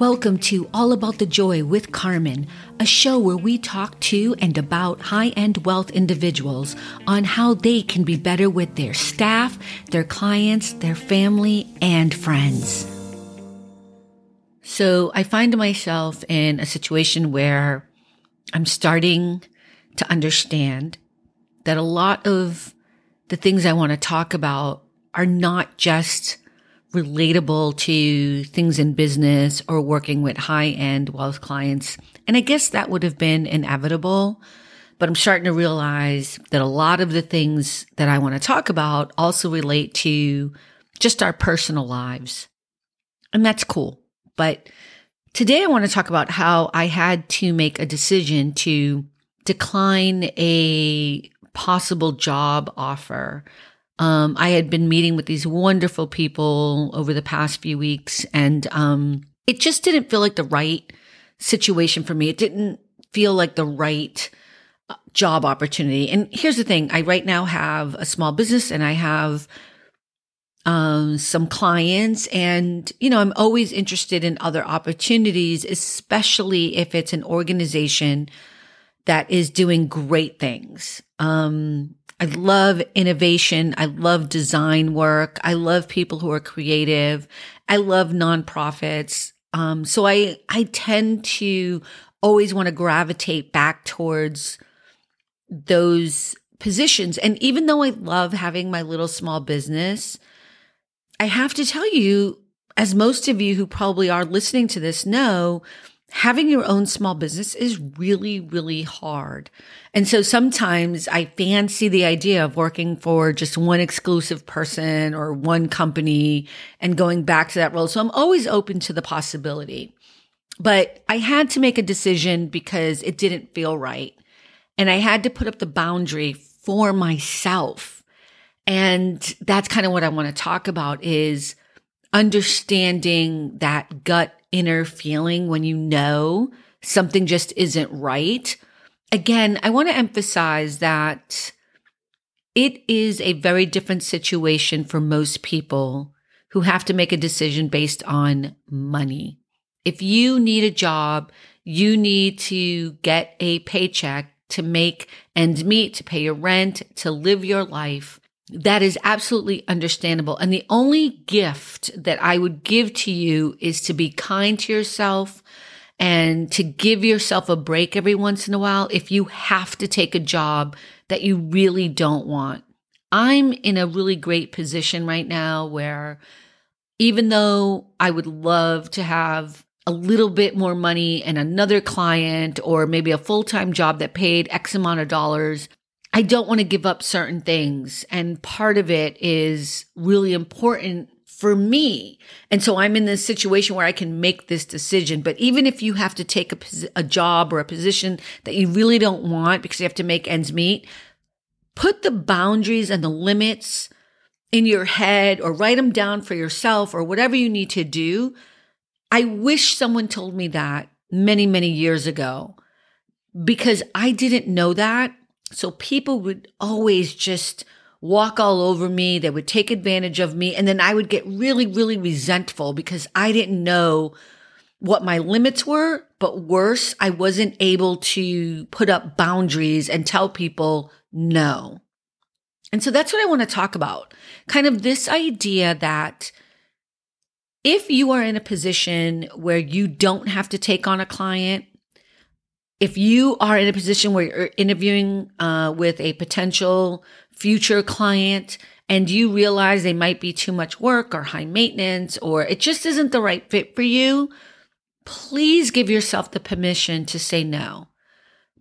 Welcome to All About the Joy with Carmen, a show where we talk to and about high end wealth individuals on how they can be better with their staff, their clients, their family, and friends. So I find myself in a situation where I'm starting to understand that a lot of the things I want to talk about are not just relatable to things in business or working with high end wealth clients. And I guess that would have been inevitable. But I'm starting to realize that a lot of the things that I want to talk about also relate to just our personal lives. And that's cool. But today I want to talk about how I had to make a decision to decline a possible job offer um, I had been meeting with these wonderful people over the past few weeks, and um, it just didn't feel like the right situation for me. It didn't feel like the right uh, job opportunity. And here's the thing I right now have a small business and I have um, some clients, and you know, I'm always interested in other opportunities, especially if it's an organization that is doing great things. Um, I love innovation. I love design work. I love people who are creative. I love nonprofits. Um, so I, I tend to always want to gravitate back towards those positions. And even though I love having my little small business, I have to tell you, as most of you who probably are listening to this know, having your own small business is really, really hard. And so sometimes I fancy the idea of working for just one exclusive person or one company and going back to that role. So I'm always open to the possibility. But I had to make a decision because it didn't feel right. And I had to put up the boundary for myself. And that's kind of what I want to talk about is understanding that gut inner feeling when you know something just isn't right. Again, I want to emphasize that it is a very different situation for most people who have to make a decision based on money. If you need a job, you need to get a paycheck to make ends meet, to pay your rent, to live your life. That is absolutely understandable. And the only gift that I would give to you is to be kind to yourself and to give yourself a break every once in a while if you have to take a job that you really don't want. I'm in a really great position right now where even though I would love to have a little bit more money and another client or maybe a full time job that paid X amount of dollars, I don't want to give up certain things. And part of it is really important for me. And so I'm in this situation where I can make this decision. But even if you have to take a, a job or a position that you really don't want because you have to make ends meet, put the boundaries and the limits in your head or write them down for yourself or whatever you need to do. I wish someone told me that many, many years ago because I didn't know that so people would always just walk all over me. They would take advantage of me. And then I would get really, really resentful because I didn't know what my limits were. But worse, I wasn't able to put up boundaries and tell people no. And so that's what I want to talk about. Kind of this idea that if you are in a position where you don't have to take on a client, if you are in a position where you're interviewing uh, with a potential future client and you realize they might be too much work or high maintenance or it just isn't the right fit for you, please give yourself the permission to say no.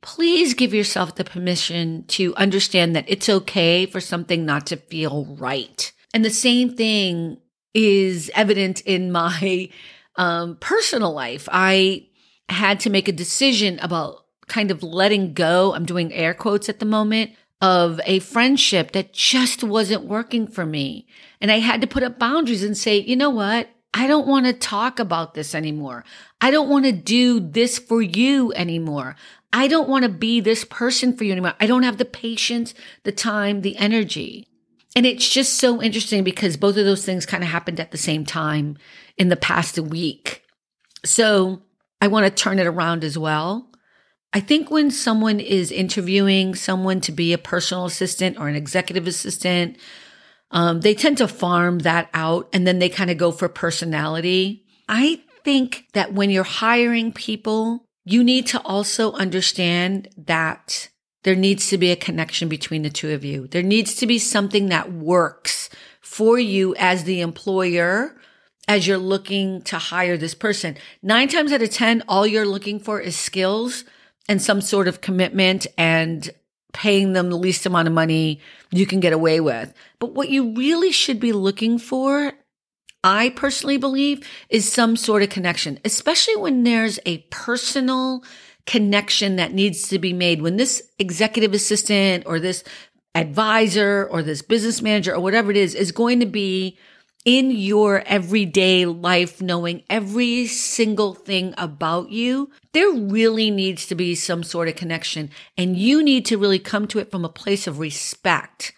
Please give yourself the permission to understand that it's okay for something not to feel right. And the same thing is evident in my um, personal life. I had to make a decision about kind of letting go. I'm doing air quotes at the moment of a friendship that just wasn't working for me. And I had to put up boundaries and say, you know what? I don't want to talk about this anymore. I don't want to do this for you anymore. I don't want to be this person for you anymore. I don't have the patience, the time, the energy. And it's just so interesting because both of those things kind of happened at the same time in the past week. So I want to turn it around as well. I think when someone is interviewing someone to be a personal assistant or an executive assistant, um, they tend to farm that out and then they kind of go for personality. I think that when you're hiring people, you need to also understand that there needs to be a connection between the two of you. There needs to be something that works for you as the employer as you're looking to hire this person. Nine times out of 10, all you're looking for is skills and some sort of commitment and paying them the least amount of money you can get away with. But what you really should be looking for, I personally believe, is some sort of connection, especially when there's a personal connection that needs to be made. When this executive assistant or this advisor or this business manager or whatever it is is going to be in your everyday life, knowing every single thing about you, there really needs to be some sort of connection. And you need to really come to it from a place of respect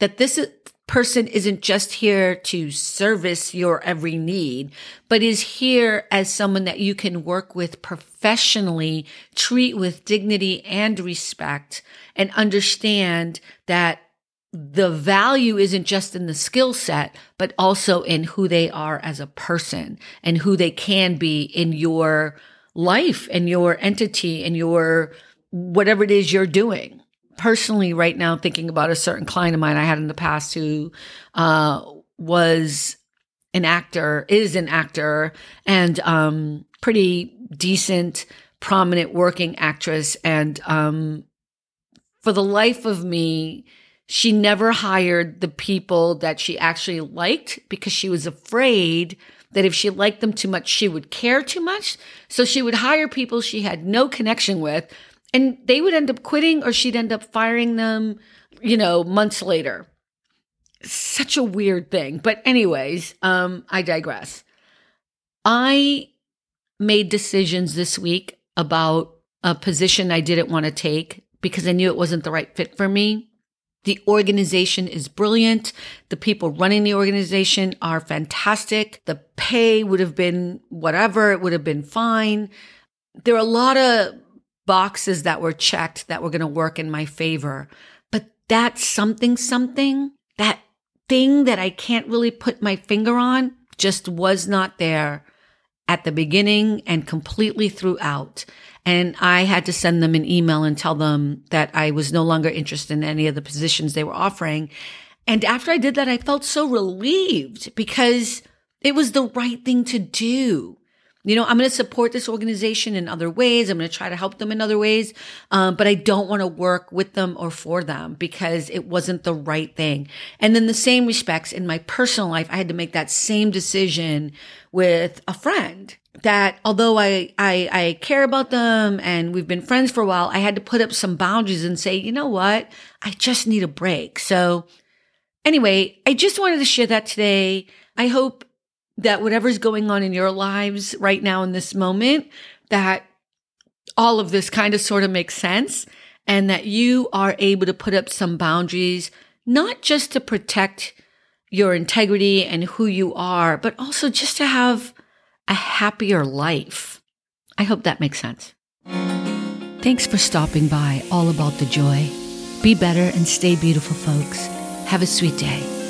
that this person isn't just here to service your every need, but is here as someone that you can work with professionally, treat with dignity and respect, and understand that the value isn't just in the skill set, but also in who they are as a person and who they can be in your life and your entity and your whatever it is you're doing. Personally, right now, thinking about a certain client of mine I had in the past who uh, was an actor, is an actor, and um, pretty decent, prominent working actress. And um, for the life of me, she never hired the people that she actually liked because she was afraid that if she liked them too much, she would care too much. So she would hire people she had no connection with and they would end up quitting or she'd end up firing them, you know, months later. Such a weird thing. But anyways, um, I digress. I made decisions this week about a position I didn't want to take because I knew it wasn't the right fit for me. The organization is brilliant. The people running the organization are fantastic. The pay would have been whatever, it would have been fine. There are a lot of boxes that were checked that were going to work in my favor. But that something, something, that thing that I can't really put my finger on just was not there at the beginning and completely throughout. And I had to send them an email and tell them that I was no longer interested in any of the positions they were offering. And after I did that, I felt so relieved because it was the right thing to do. You know, I'm going to support this organization in other ways. I'm going to try to help them in other ways. Um, but I don't want to work with them or for them because it wasn't the right thing. And then the same respects in my personal life, I had to make that same decision with a friend that although I, I, I care about them and we've been friends for a while, I had to put up some boundaries and say, you know what? I just need a break. So anyway, I just wanted to share that today. I hope that whatever's going on in your lives right now in this moment, that all of this kind of sort of makes sense and that you are able to put up some boundaries, not just to protect your integrity and who you are, but also just to have a happier life. I hope that makes sense. Thanks for stopping by All About the Joy. Be better and stay beautiful, folks. Have a sweet day.